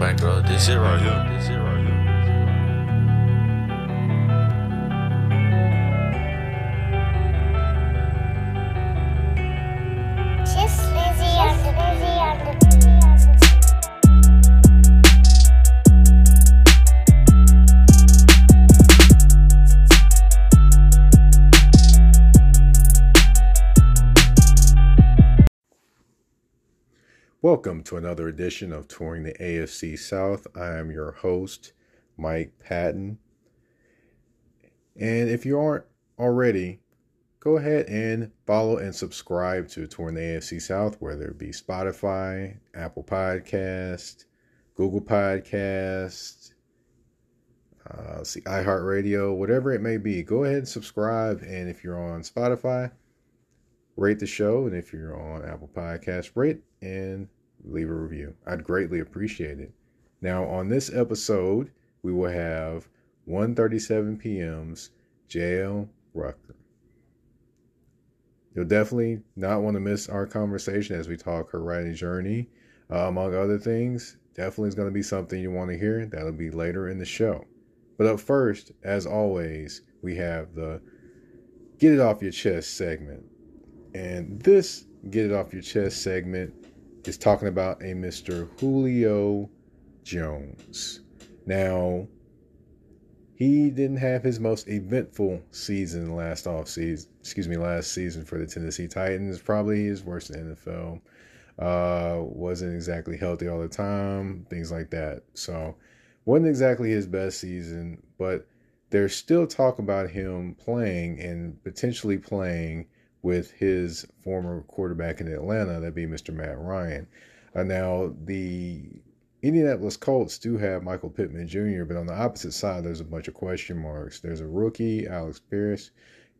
bankroll. This shit right here. This shit right here. Welcome to another edition of Touring the AFC South. I am your host, Mike Patton. And if you aren't already, go ahead and follow and subscribe to Touring the AFC South, whether it be Spotify, Apple Podcast, Google Podcast, uh, see, iHeartRadio, whatever it may be. Go ahead and subscribe. And if you're on Spotify, rate the show. And if you're on Apple Podcasts, rate and leave a review. I'd greatly appreciate it. Now, on this episode, we will have 1:37 p.m.'s Jael Rucker. You'll definitely not want to miss our conversation as we talk her writing journey, uh, among other things. Definitely is going to be something you want to hear. That'll be later in the show. But up first, as always, we have the Get It Off Your Chest segment. And this Get It Off Your Chest segment is talking about a Mr. Julio Jones. Now, he didn't have his most eventful season last off season, excuse me, last season for the Tennessee Titans. Probably his worst in NFL. Uh, wasn't exactly healthy all the time, things like that. So, wasn't exactly his best season, but there's still talk about him playing and potentially playing with his former quarterback in Atlanta, that'd be Mr. Matt Ryan. Uh, now, the Indianapolis Colts do have Michael Pittman Jr., but on the opposite side, there's a bunch of question marks. There's a rookie, Alex Pierce,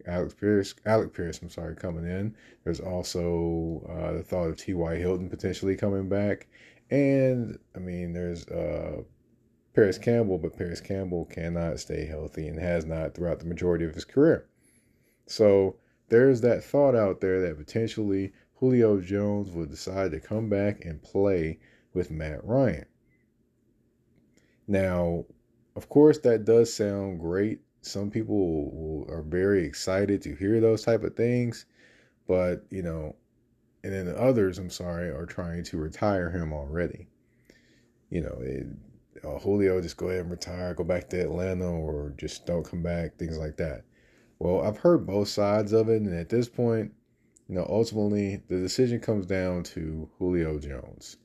Alex Pierce, Alec Pierce, I'm sorry, coming in. There's also uh, the thought of T.Y. Hilton potentially coming back. And, I mean, there's uh, Parris Campbell, but Parris Campbell cannot stay healthy and has not throughout the majority of his career. So, there's that thought out there that potentially Julio Jones would decide to come back and play with Matt Ryan. Now, of course, that does sound great. Some people will, are very excited to hear those type of things, but you know, and then the others, I'm sorry, are trying to retire him already. You know, it, uh, Julio just go ahead and retire, go back to Atlanta, or just don't come back, things like that. Well, I've heard both sides of it, and at this point, you know, ultimately the decision comes down to Julio Jones.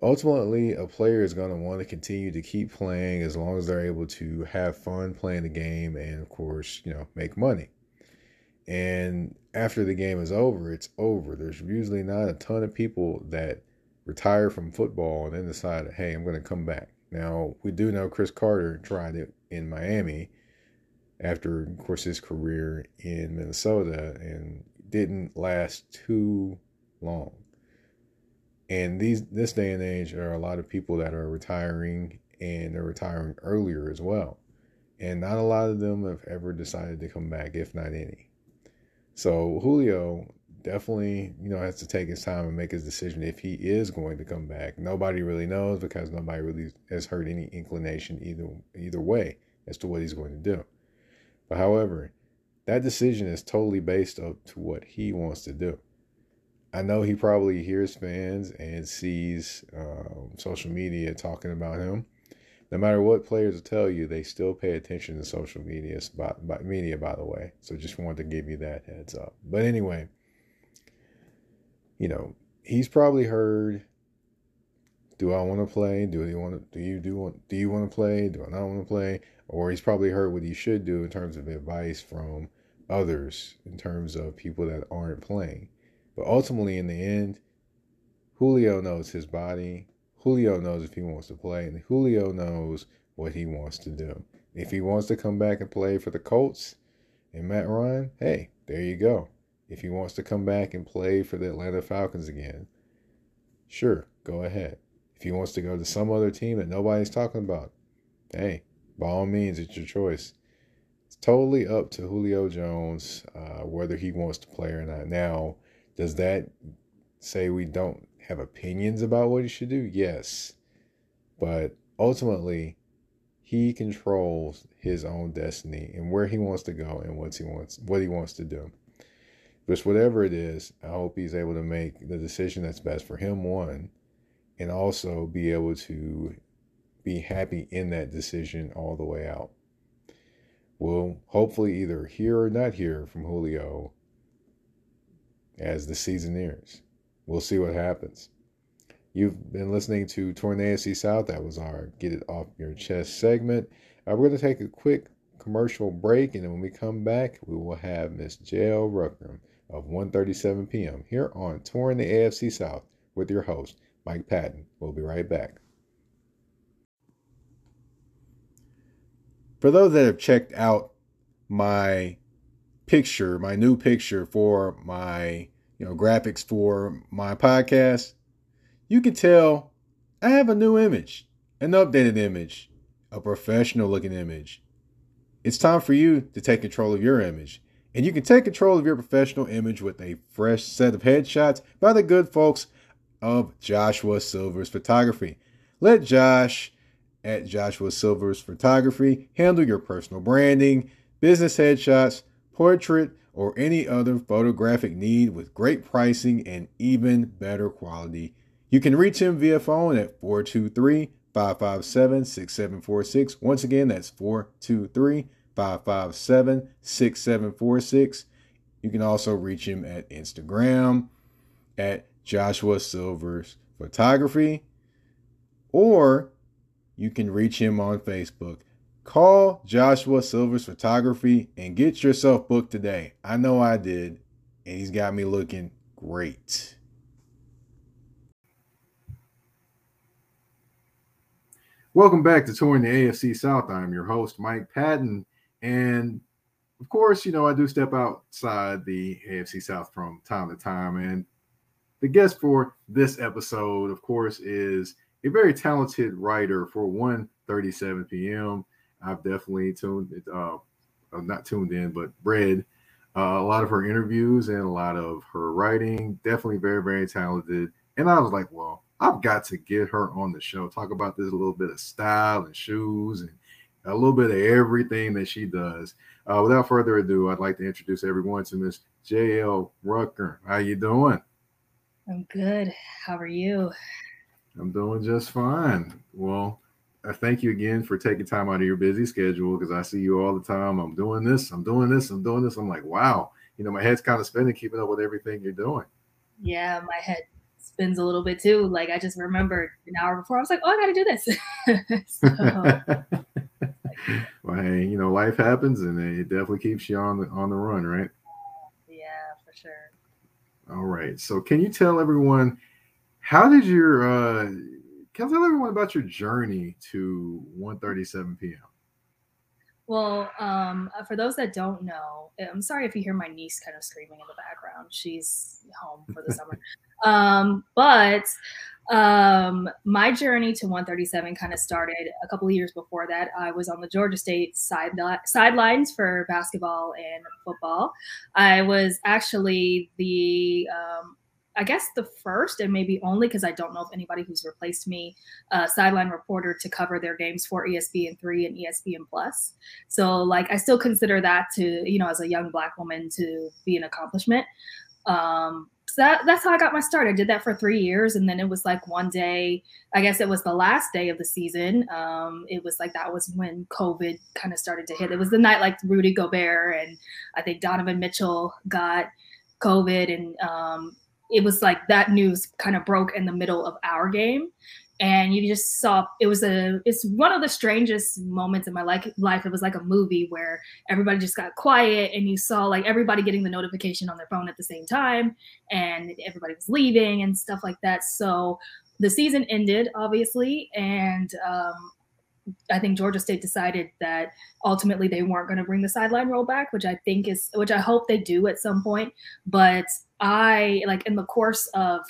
Ultimately, a player is going to want to continue to keep playing as long as they're able to have fun playing the game and, of course, you know, make money. And after the game is over, it's over. There's usually not a ton of people that retire from football and then decide, hey, I'm going to come back. Now, we do know Cris Carter tried it in Miami after, of course, his career in Minnesota and didn't last too long. And these this day and age, there are a lot of people that are retiring and they're retiring earlier as well. And not a lot of them have ever decided to come back, if not any. So Julio definitely, you know, has to take his time and make his decision if he is going to come back. Nobody really knows because nobody really has heard any inclination either either way as to what he's going to do. But however, that decision is totally based up to what he wants to do. I know he probably hears fans and sees um, social media talking about him. No matter what players tell you, they still pay attention to social media, by, by media, by the way. So just wanted to give you that heads up. But anyway, you know, he's probably heard, "Do I want to play? Do you want to? Do you do want? Do you want to play? Do I not want to play?" Or he's probably heard what he should do in terms of advice from others, in terms of people that aren't playing. But ultimately, in the end, Julio knows his body. Julio knows if he wants to play, and Julio knows what he wants to do. If he wants to come back and play for the Colts and Matt Ryan, hey, there you go. If he wants to come back and play for the Atlanta Falcons again, sure, go ahead. If he wants to go to some other team that nobody's talking about, hey, by all means, it's your choice. It's totally up to Julio Jones uh, whether he wants to play or not. Now, does that say we don't have opinions about what he should do? Yes. but ultimately, he controls his own destiny and where he wants to go and what he wants what he wants to do. Just whatever it is, I hope he's able to make the decision that's best for him, one, and also be able to be happy in that decision all the way out. We'll hopefully either hear or not hear from Julio as the season nears. We'll see what happens. You've been listening to Touring the South. That was our Get It Off Your Chest segment. Uh, we're going to take a quick commercial break, and then when we come back, we will have Miss Jael Ruckram of One37pm here on Touring the AFC South with your host, Mike Patton. We'll be right back. For those that have checked out my picture, my new picture for my you know graphics for my podcast, you can tell I have a new image, an updated image, a professional looking image. It's time for you to take control of your image. And you can take control of your professional image with a fresh set of headshots by the good folks of Joshua Silver's Photography. Let Josh at Joshua Silver's Photography handle your personal branding, business headshots, portrait, or any other photographic need with great pricing and even better quality. You can reach him via phone at 423 557 6746. Once again, that's 423 557 6746. You can also reach him at Instagram at Joshua Silvers Photography, or you can reach him on Facebook. Call Joshua Silvers Photography and get yourself booked today. I know I did, and he's got me looking great. Welcome back to Touring the AFC South. I'm your host, Mike Patton. And of course, you know, I do step outside the AFC South from time to time. And the guest for this episode, of course, is a very talented writer for One37pm I've definitely tuned, uh, uh, not tuned in, but read uh, a lot of her interviews and a lot of her writing. Definitely very, very talented. And I was like, well, I've got to get her on the show, talk about this a little bit of style and shoes and a little bit of everything that she does. Uh, without further ado, I'd like to introduce everyone to Miss Jael Rucker. How you doing? I'm good. How are you? I'm doing just fine. Well, I thank you again for taking time out of your busy schedule because I see you all the time. I'm doing this, I'm doing this, I'm doing this. I'm like, wow, you know, my head's kind of spinning keeping up with everything you're doing. Yeah, my head spins a little bit too. Like I just remembered an hour before, I was like, oh, I got to do this. so, well, hey, you know, life happens, and it definitely keeps you on the on the run, right? Yeah, for sure. All right. So, can you tell everyone how did your uh, can you tell everyone about your journey to One37pm Well, um, uh, for those that don't know, I'm sorry if you hear my niece kind of screaming in the background. She's home for the summer. Um, but um, my journey to 137 kind of started a couple of years before that. I was on the Georgia State side sidelines for basketball and football. I was actually the um, I guess the first and maybe only because I don't know if anybody who's replaced me, uh, sideline reporter to cover their games for ESPN three and ESPN plus. So like I still consider that to you know as a young black woman to be an accomplishment. Um, so that, that's how I got my start. I did that for three years, and then it was like one day. I guess it was the last day of the season. Um, it was like that was when COVID kind of started to hit. It was the night like Rudy Gobert and I think Donovan Mitchell got COVID, and um, it was like that news kind of broke in the middle of our game and you just saw it was a it's one of the strangest moments in my life life it was like a movie where everybody just got quiet and you saw like everybody getting the notification on their phone at the same time and everybody was leaving and stuff like that so the season ended obviously and um, I think Georgia State decided that ultimately they weren't going to bring the sideline roll back, which I think is, which I hope they do at some point. But I, like, in the course of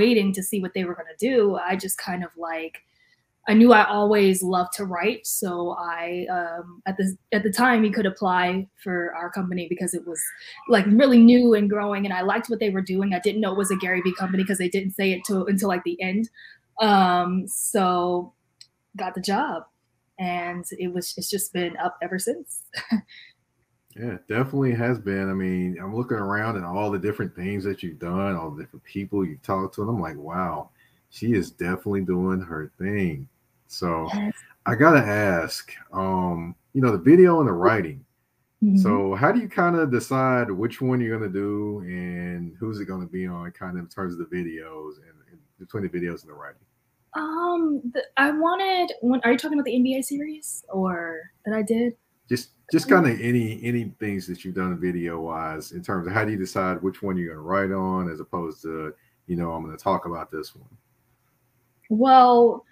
waiting to see what they were going to do, I just kind of like, I knew I always loved to write, so I um, at the at the time he could apply for our company because it was like really new and growing, and I liked what they were doing. I didn't know it was a Gary Vee company because they didn't say it to, until like the end. Um, so got the job, and it was it's just been up ever since. Yeah, definitely has been. I mean, I'm looking around and all the different things that you've done, all the different people you've talked to, and I'm like, wow, she is definitely doing her thing. So Yes. I gotta ask, um, you know, the video and the writing. Mhm. So how do you kind of decide which one you're gonna do and who's it gonna be on, kind of in terms of the videos and, and between the videos and the writing? Um, the, I wanted. When, are you talking about the NBA series or that I did? Just just kind of any any things that you've done video wise in terms of how do you decide which one you're gonna write on as opposed to, you know, I'm gonna talk about this one. Well,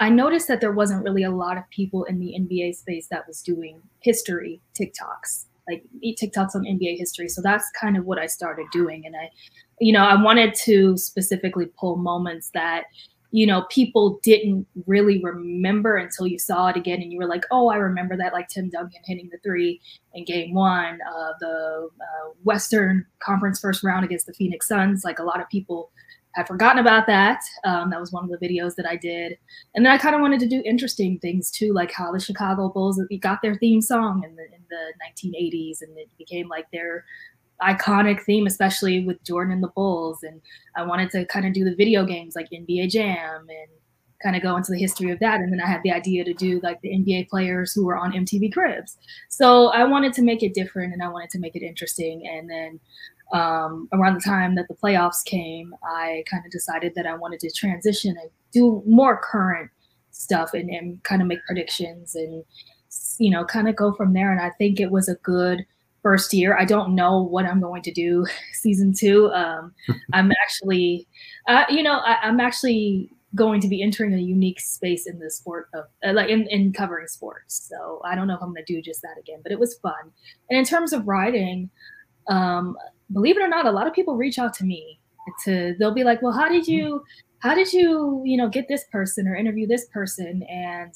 I noticed that there wasn't really a lot of people in the NBA space that was doing history TikToks, like TikToks on NBA history. So that's kind of what I started doing. And I, you know, I wanted to specifically pull moments that, you know, people didn't really remember until you saw it again and you were like, oh, I remember that, like Tim Duncan hitting the three in game one, uh, the uh, Western Conference first round against the Phoenix Suns. Like a lot of people had forgotten about that. Um, that was one of the videos that I did. And then I kind of wanted to do interesting things too, like how the Chicago Bulls got their theme song in the in the 1980s, and it became like their iconic theme, especially with Jordan and the Bulls. And I wanted to kind of do the video games like NBA Jam and kind of go into the history of that. And then I had the idea to do like the NBA players who were on MTV Cribs. So I wanted to make it different and I wanted to make it interesting. And then um, around the time that the playoffs came, I kind of decided that I wanted to transition and do more current stuff and, and kind of make predictions and you know kind of go from there. And I think it was a good first year. I don't know what I'm going to do season two. Um, I'm actually, uh, you know, I, I'm actually going to be entering a unique space in the sport of uh, like in, in covering sports. So I don't know if I'm going to do just that again, but it was fun. And in terms of writing, um, believe it or not, a lot of people reach out to me to they'll be like, well, how did you, how did you, you know, get this person or interview this person? And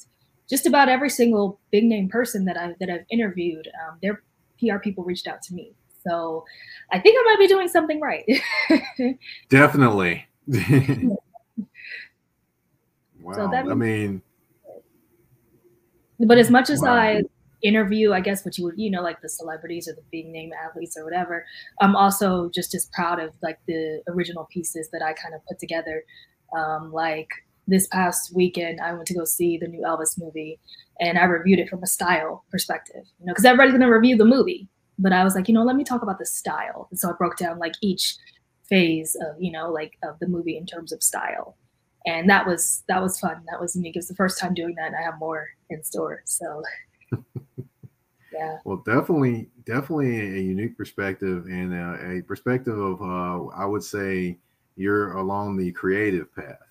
just about every single big name person that I that I've interviewed, um, their PR people reached out to me. So I think I might be doing something right. Definitely. wow. that I mean, but as much as Wow. I interview, I guess what you would, you know, like the celebrities or the big name athletes or whatever, I'm also just as proud of like the original pieces that I kind of put together. Um, like this past weekend, I went to go see the new Elvis movie and I reviewed it from a style perspective, you know, because everybody's going to review the movie. But I was like, you know, let me talk about the style. And so I broke down like each phase of, you know, like of the movie in terms of style. And that was that was fun. That was unique. It was the first time doing that, and I have more in store. So yeah. well, definitely, definitely a unique perspective and a, a perspective of, uh, I would say, you're along the creative path.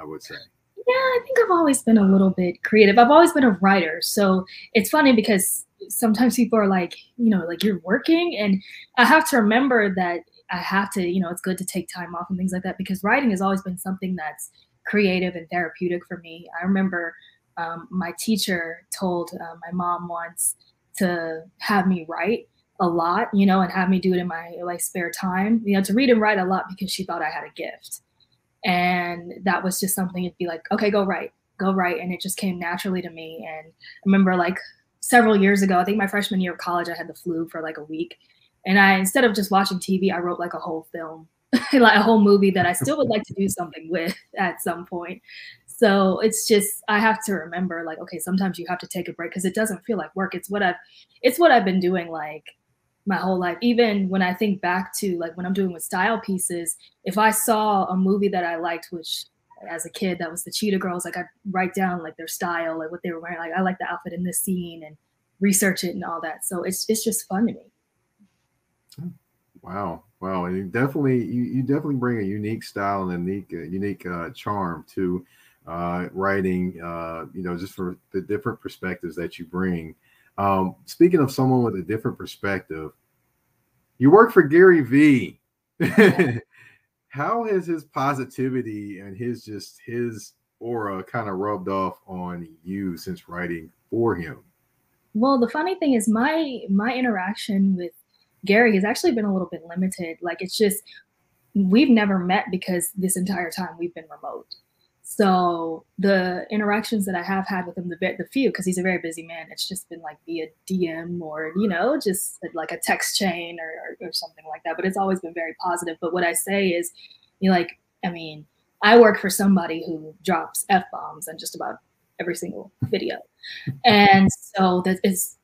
I would say. Yeah, I think I've always been a little bit creative. I've always been a writer. So it's funny because sometimes people are like, you know, like you're working. And I have to remember that I have to, you know, it's good to take time off and things like that because writing has always been something that's creative and therapeutic for me. I remember um, my teacher told uh, my mom once to have me write a lot, you know, and have me do it in my like spare time, you know, to read and write a lot because she thought I had a gift and that was just something it'd be like okay go write go write. And it just came naturally to me. And i remember like several years ago i think my freshman year of college i had the flu for like a week. And i instead of just watching tv i wrote like a whole film like a whole movie that i still would like to do something with at some point. So it's just i have to remember like okay sometimes you have to take a break because it doesn't feel like work. It's what i've it's what i've been doing like my whole life. Even when i think back to like when i'm doing with style pieces if i saw a movie that i liked which as a kid that was the cheetah girls like i write down like their style like what they were wearing. Like i like the outfit in this scene and research it and all that. So it's it's just fun to me. Wow, wow, and you definitely you, you definitely bring a unique style and a unique uh, unique uh, charm to uh, writing. Uh, you know, just for the different perspectives that you bring. Um, speaking of someone with a different perspective, you work for Gary Vee. How has his positivity and his just his aura kind of rubbed off on you since writing for him? well the funny thing is my my interaction with gary has actually been a little bit limited like it's just we've never met because this entire time we've been remote So the interactions that I have had with him, the the few, because he's a very busy man, it's just been like via DM or you mm-hmm. know just like a text chain or, or, or something like that. But it's always been very positive. But what I say is, you know, like I mean, I work for somebody who drops f bombs on just about every single video, and so that is,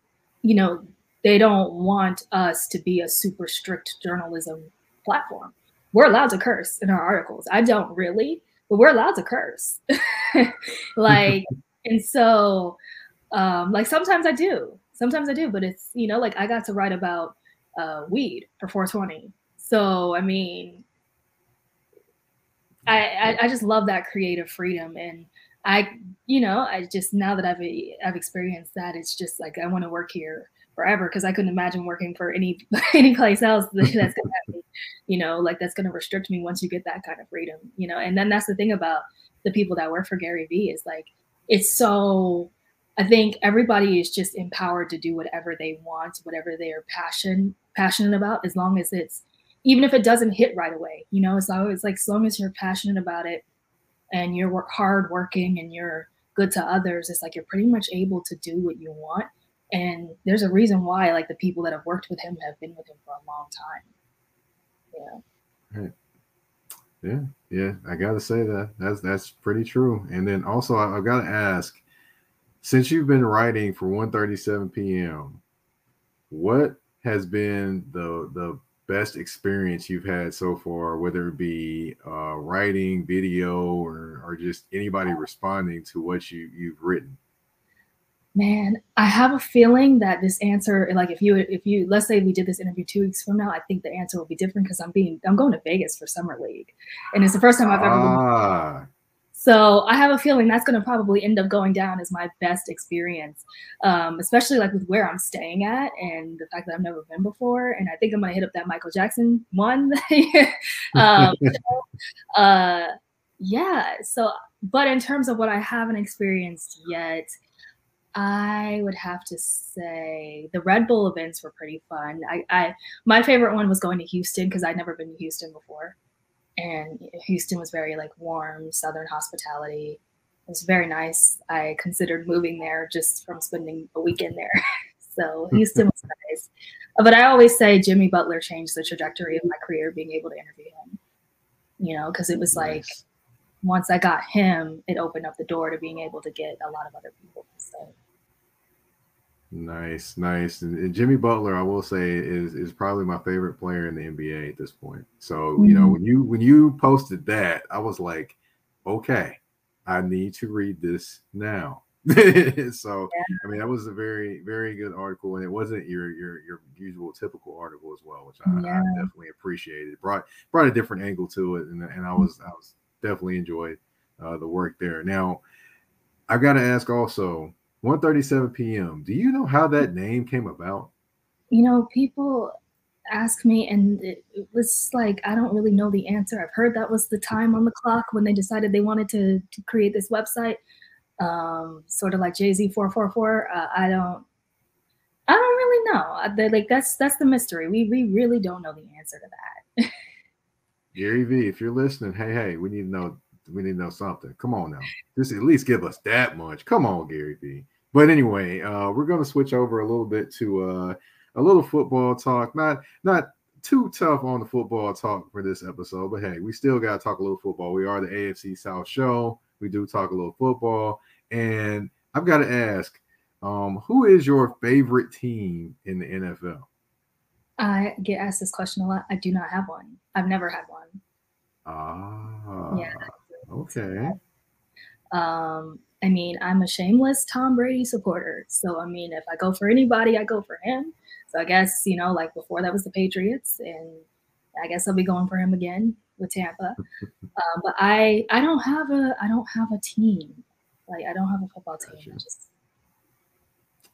you know, they don't want us to be a super strict journalism platform. We're allowed to curse in our articles. I don't really, but we're allowed to curse. like, and so, um, like sometimes I do, sometimes I do, but it's you know, like I got to write about uh, weed for 420. So I mean, I, I I just love that creative freedom and. I, you know, I just now that I've I've experienced that, it's just like I want to work here forever because I couldn't imagine working for any any place else that's gonna have me, you know, like that's gonna restrict me once you get that kind of freedom, you know. And then that's the thing about the people that work for Gary Vee is like it's so I think everybody is just empowered to do whatever they want, whatever they are passion passionate about, as long as it's even if it doesn't hit right away, you know, as long as like as long as you're passionate about it and you're work hard working and you're good to others, it's like you're pretty much able to do what you want. And there's a reason why like the people that have worked with him have been with him for a long time. Yeah. Yeah, yeah, I gotta say that that's that's pretty true. And then also, I, have got to ask, since you've been writing for One37pm, what has been the the best experience you've had so far, whether it be uh, writing, video, or or just anybody responding to what you you've written? Man, I have a feeling that this answer, like if you if you let's say we did this interview two weeks from now, I think the answer will be different because I'm being I'm going to Vegas for summer league, and it's the first time I've ever. Ah. Been. So I have a feeling that's going to probably end up going down as my best experience, um, especially like with where I'm staying at and the fact that I've never been before. And I think I'm going to hit up that Michael Jackson one. um, so, uh, yeah. So, but in terms of what I haven't experienced yet, I would have to say the Red Bull events were pretty fun. I, I my favorite one was going to Houston because I'd never been to Houston before, and Houston was very like warm Southern hospitality. It was very nice. I considered moving there just from spending a weekend there. so hmm. Houston was nice. But I always say Jimmy Butler changed the trajectory of my career being able to interview him. You know, because it was like once I got him, it opened up the door to being able to get a lot of other people. So Nice, nice. And, and Jimmy Butler, I will say, is is probably my favorite player in the NBA at this point. So you know, Mhm. when you when you posted that, I was like, okay, I need to read this now. so I mean, that was a very very good article, and it wasn't your your your usual typical article as well, which I, I definitely appreciated. brought brought a different angle to it, and and I was I was definitely enjoyed uh, the work there. Now, I've got to ask also. One37pm Do you know how that name came about? you know, people ask me, and it, was like I don't really know the answer. I've heard that was the time on the clock when they decided they wanted to, to create this website, um, sort of like Jay Z four four four. Uh, I don't, I don't really know. Uh, They like that's that's the mystery. We we really don't know the answer to that. Gary V, if you're listening, hey, hey, we need to know we need to know something. Come on now. Just at least give us that much. Come on, Gary V. But anyway, uh, we're gonna switch over a little bit to uh, a little football talk. Not not too tough on the football talk for this episode, but hey, we still gotta talk a little football. We are the AFC South show. We do talk a little football, and I've got to ask, um, who is your favorite team in the NFL? I get asked this question a lot. I do not have one. I've never had one. Ah, Yeah. okay. Um, I mean, I'm a shameless Tom Brady supporter. So, I mean, if I go for anybody, I go for him. So, I guess, you know, like before that was the Patriots, and I guess I'll be going for him again with Tampa. Um, but I, I don't have a, I don't have a team. Like, I don't have a football team. Gotcha. just,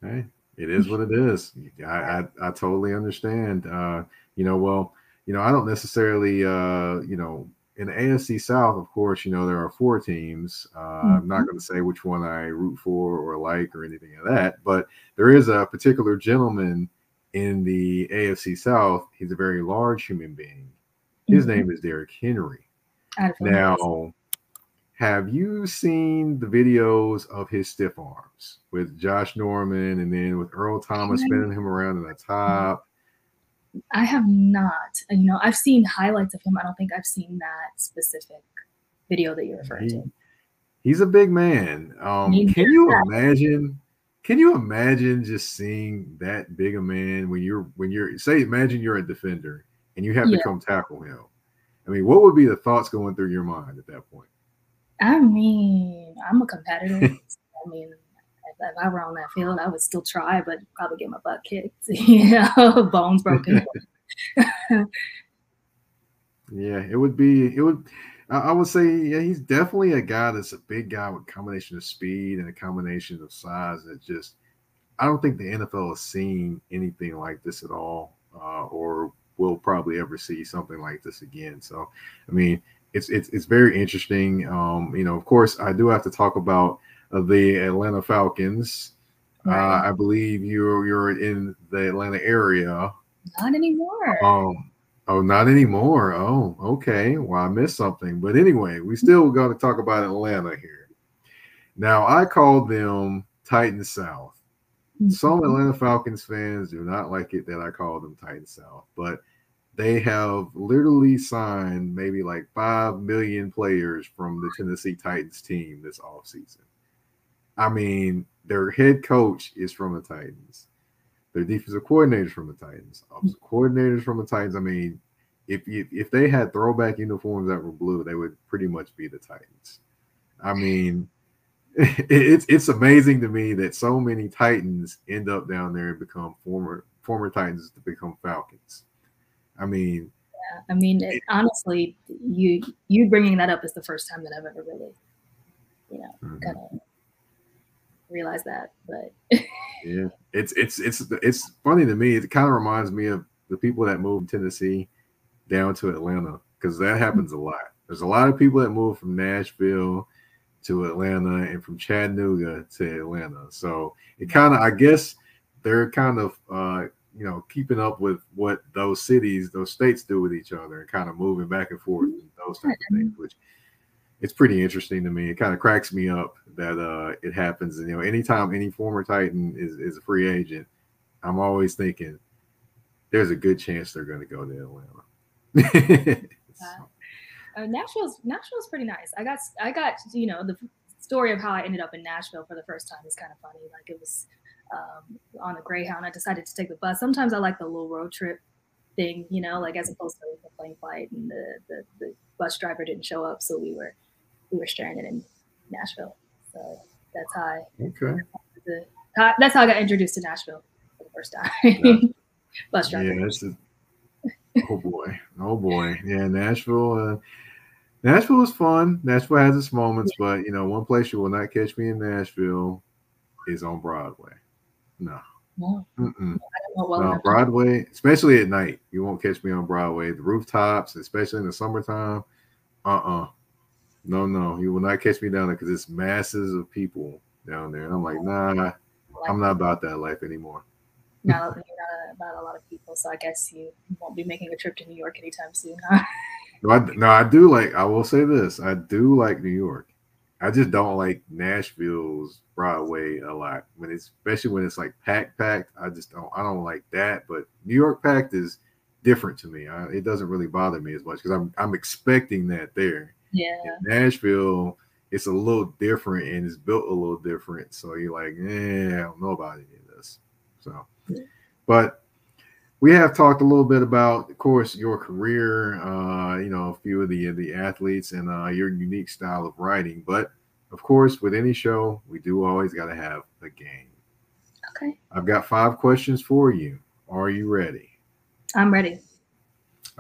Hey, it is what it is. I, I, I totally understand. Uh, you know, well, you know, I don't necessarily, uh, you know, in the AFC South, of course, you know, there are four teams. Uh, I'm not going to say which one I root for or like or anything of that, but there is a particular gentleman in the AFC South. He's a very large human being. His Mhm. name is Derrick Henry. I had a feeling it was- Now, have you seen the videos of his stiff arms with Josh Norman and then with Earl Thomas spinning him around in the top? I have not. You know, I've seen highlights of him. I don't think I've seen that specific video that you're referring He- to. he's a big man. Um, can you that. imagine? Can you imagine just seeing that big a man when you're when you're say imagine you're a defender and you have Yeah. to come tackle him? I mean, what would be the thoughts going through your mind at that point? I mean, I'm a competitor. I mean, if, I were on that field, I would still try, but probably get my butt kicked. know, bones broken. Yeah, it would be. It would. I, I would say, yeah, he's definitely a guy that's a big guy with combination of speed and a combination of size. That just, I don't think the NFL has seen anything like this at all, uh, or will probably ever see something like this again. So, I mean, it's it's it's very interesting. Um, you know, of course, I do have to talk about uh, the Atlanta Falcons. Right. Uh, I believe you're you're in the Atlanta area. Not anymore. Um, oh, not anymore. Oh, okay. Well, I missed something. But anyway, we still going to talk about Atlanta here. Now, I call them Titan South. Some Atlanta Falcons fans do not like it that I call them Titan South, but they have literally signed maybe like 5 million players from the Tennessee Titans team this offseason. I mean, their head coach is from the Titans. Their defensive coordinators from the Titans, offensive coordinators from the Titans. I mean, if if, if they had throwback uniforms that were blue, they would pretty much be the Titans. I mean, it's it's amazing to me that so many Titans end up down there and become former former Titans to become Falcons. I mean, I mean, it, honestly, you you bringing that up is the first time that I've ever really, you know, mhm. kind of realized that. But Yeah, it's it's it's it's funny to me. It kind of reminds me of the people that moved Tennessee down to Atlanta because that happens a lot. There's a lot of people that move from Nashville to Atlanta and from Chattanooga to Atlanta. So it kind of, I guess, they're kind of uh, you know keeping up with what those cities, those states do with each other, and kind of moving back and forth and those type of things, which it's pretty interesting to me. It kind of cracks me up that uh it happens. And you know, anytime any former Titan is, is a free agent, I'm always thinking there's a good chance they're going to go to Atlanta. Wow. uh, Nashville's Nashville's pretty nice. I got I got you know the story of how I ended up in Nashville for the first time is kind of funny. Like it was um, on a Greyhound. I decided to take the bus. Sometimes I like the little road trip thing, you know, like as opposed to the plane flight and the, the the bus driver didn't show up, so we were we were stranded in Nashville. So that's how I okay. that's how I got introduced to Nashville for the first time. Yeah. bus driver. Yeah, that's a, oh boy, oh boy. Yeah, Nashville. Uh, Nashville is fun. Nashville has its moments, but you know, one place you will not catch me in Nashville is on Broadway. No, No, well no. Broadway, especially at night, you won't catch me on Broadway. The rooftops, especially in the summertime. Uh-uh. No, no, you will not catch me down there because it's masses of people down there, and I'm like, nah, I'm not about that life anymore. not, you're not about a lot of people, so I guess you won't be making a trip to New York anytime soon, huh? No, I, no, I do like. I will say this: I do like New York. I just don't like Nashville's Broadway a lot. When it's especially when it's like packed, packed. I just don't. I don't like that. But New York packed is different to me. I, it doesn't really bother me as much because I'm I'm expecting that there. Yeah, In Nashville, it's a little different and it's built a little different. So you're like, yeah, I don't know about any of this. So, but we have talked a little bit about, of course, your career. Uh, you know, a few of the the athletes and uh, your unique style of writing. But of course, with any show, we do always got to have a game. okay, I've got five questions for you. Are you ready? I'm ready.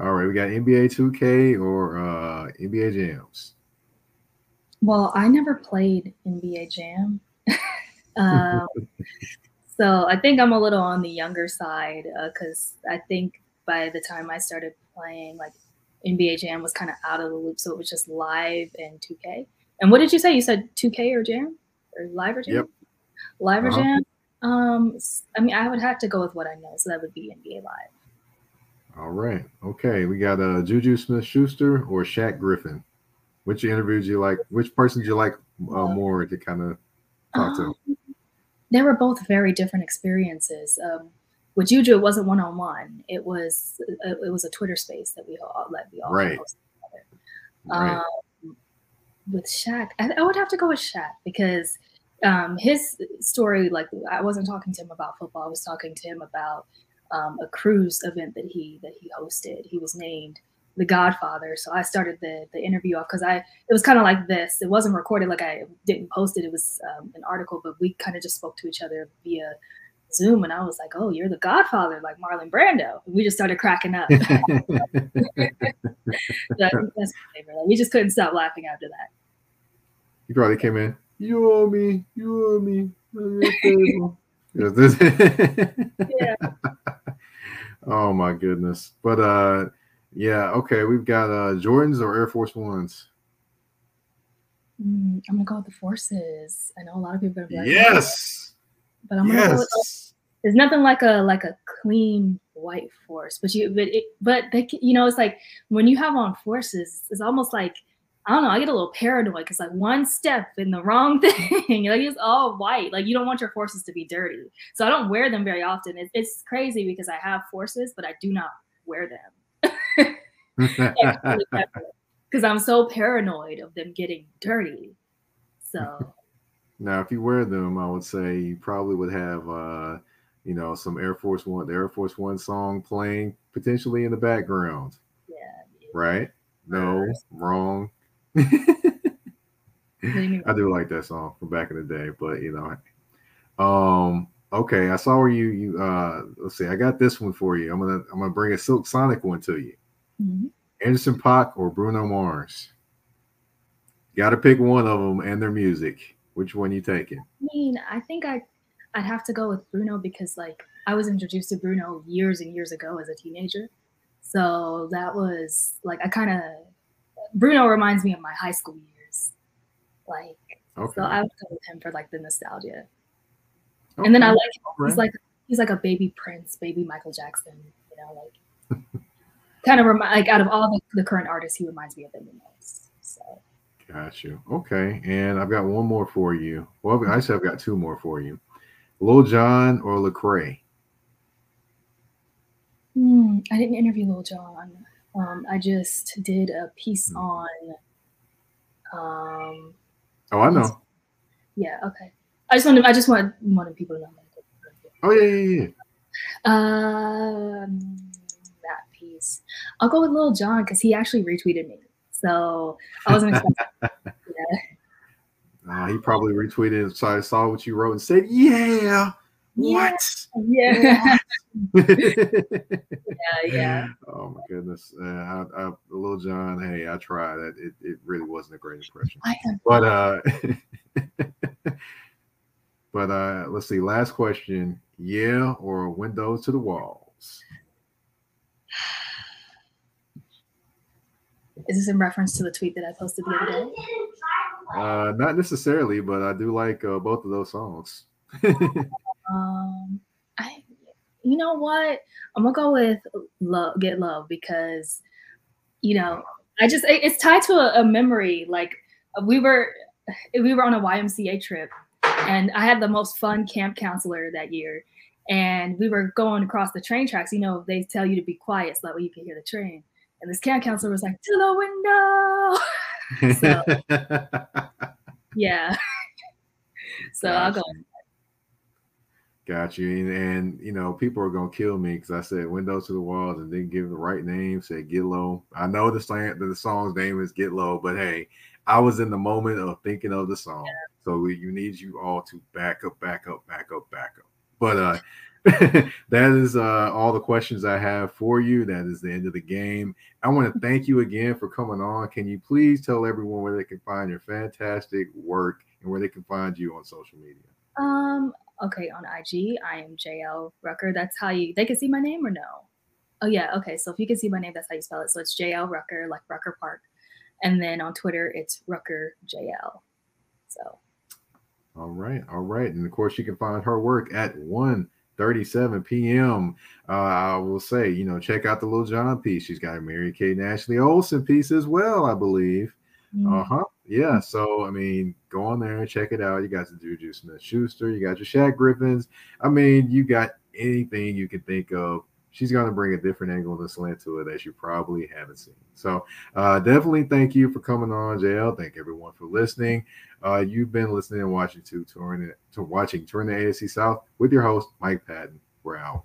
All right, we got NBA 2K or uh, NBA Jams. Well, I never played NBA Jam. um, so I think I'm a little on the younger side because I think by the time I started playing, like NBA Jam was kind of out of the loop. So it was just live and 2K. And what did you say? You said 2K or Jam? Or live or Jam? Yep. Live or Uh-huh. Jam? Um, I mean, I would have to go with what I know. So that would be NBA Live. All right. Okay. We got uh, Juju Smith Schuster or Shaq Griffin. Which interviews you like? Which person do you like uh, more to kind of talk to? Um, they were both very different experiences. Um, with Juju, it wasn't one on one. It was uh, it was a Twitter space that we all like we all Right. Right. Um, with Shaq, I, I would have to go with Shaq because um, his story, like I wasn't talking to him about football. I was talking to him about um, a cruise event that he that he hosted. He was named the Godfather. So I started the the interview off because I it was kind of like this. It wasn't recorded, like I didn't post it. It was um, an article, but we kind of just spoke to each other via Zoom, and I was like, "Oh, you're the Godfather, like Marlon Brando." And we just started cracking up. That- that's my favorite. Like, we just couldn't stop laughing after that. he probably came in. You owe me. You owe me. I'm your favorite." Yeah. Oh my goodness. But uh yeah, okay, we've got uh Jordans or Air Force Ones. Mm, I'm gonna go with the forces. I know a lot of people are gonna be like, Yes. but I'm gonna go with Yes. there's nothing like a like a clean white force but you but it but they you know it's like when you have on forces it's almost like i don't know i get a little paranoid because like one step in the wrong thing like it's all white like you don't want your forces to be dirty. So i don't wear them very often it, it's crazy because i have forces but i do not wear them. Because i'm so paranoid of them getting dirty so. Now if you wear them, I would say you probably would have uh you know some Air Force One, the Air Force One song playing potentially in the background, yeah right? No, wrong. What do you mean? I do like that song from back in the day, but you know, um, okay, I saw where you you uh let's see, I got this one for you. I'm gonna I'm gonna bring a Silk Sonic one to you. Mhm. Anderson Paak or Bruno Mars. Got to pick one of them and their music. Which one you taking? I mean, I think I I'd have to go with Bruno because like I was introduced to Bruno years and years ago as a teenager. So that was like I kind of Bruno reminds me of my high school years. Like Okay. so I would go with him for like the nostalgia. And then I like him. he's like he's like a baby Prince, baby Michael Jackson, you know, like kind of remind like out of all the, the current artists, he reminds me of them the most. So Got you. Okay. And I've got one more for you. Well, I actually I've got two more for you. Lil Jon or Lecrae? Hmm, I didn't interview Lil Jon. Um, I just did a piece Hmm. on. Um, Oh, I know. yeah, okay. I just wanted, I just wanted, wanted people to know. Oh yeah, yeah, yeah. Um, that piece. I'll go with Lil Jon because he actually retweeted me, so I wasn't expecting. yeah, Uh, he probably retweeted, so I saw what you wrote and said, "Yeah, what?" yeah, yeah, yeah. oh my goodness, uh, I, I, Lil Jon. Hey, I tried. It, it it really wasn't a great impression. But uh, but uh, let's see. Last question: Yeah or windows to the walls? Is this in reference to the tweet that I posted the other day? Uh, not necessarily, but I do like uh, both of those songs. Um, I, you know what? I'm gonna go with love, get love because, you know, I just it- it's tied to a, a memory. Like we were, we were on a YMCA trip, and I had the most fun camp counselor that year. And we were going across the train tracks. You know, they tell you to be quiet so that way you can hear the train. And this camp counselor was like, "To the window." So- Yeah. so I'll go. Got you. And, and, you know, people are gonna kill me because I said windows to the walls and didn't give the right name. Said get low. I know the song, the song's name is get low, but hey, I was in the moment of thinking of the song. So we, you need you all to back up, back up, back up, back up. But uh that is uh all the questions I have for you. That is the end of the game. I want to thank you again for coming on. Can you please tell everyone where they can find your fantastic work and where they can find you on social media? Um, okay, on IG, I am Jael Rucker. That's how you they can see my name or no? Oh yeah, okay. So if you can see my name, that's how you spell it. So it's Jael Rucker, like Rucker Park. And then on Twitter, it's Rucker JL. So All right, all right, and of course you can find her work at One37pm Uh, I will say, you know, check out the Little John piece. She's got a Mary Kate and Ashley Olsen piece as well, I believe. Mm. Uh huh. Yeah. So I mean, go on there and check it out. You got the Juju Smith Schuster. You got your Shaq Griffins. I mean, you got anything you can think of. She's going to bring a different angle and a slant to it that you probably haven't seen. So, uh, definitely thank you for coming on, Jael. Thank everyone for listening. Uh, you've been listening and watching to touring to watching touring the AFC South with your host Mike Patton. We're out.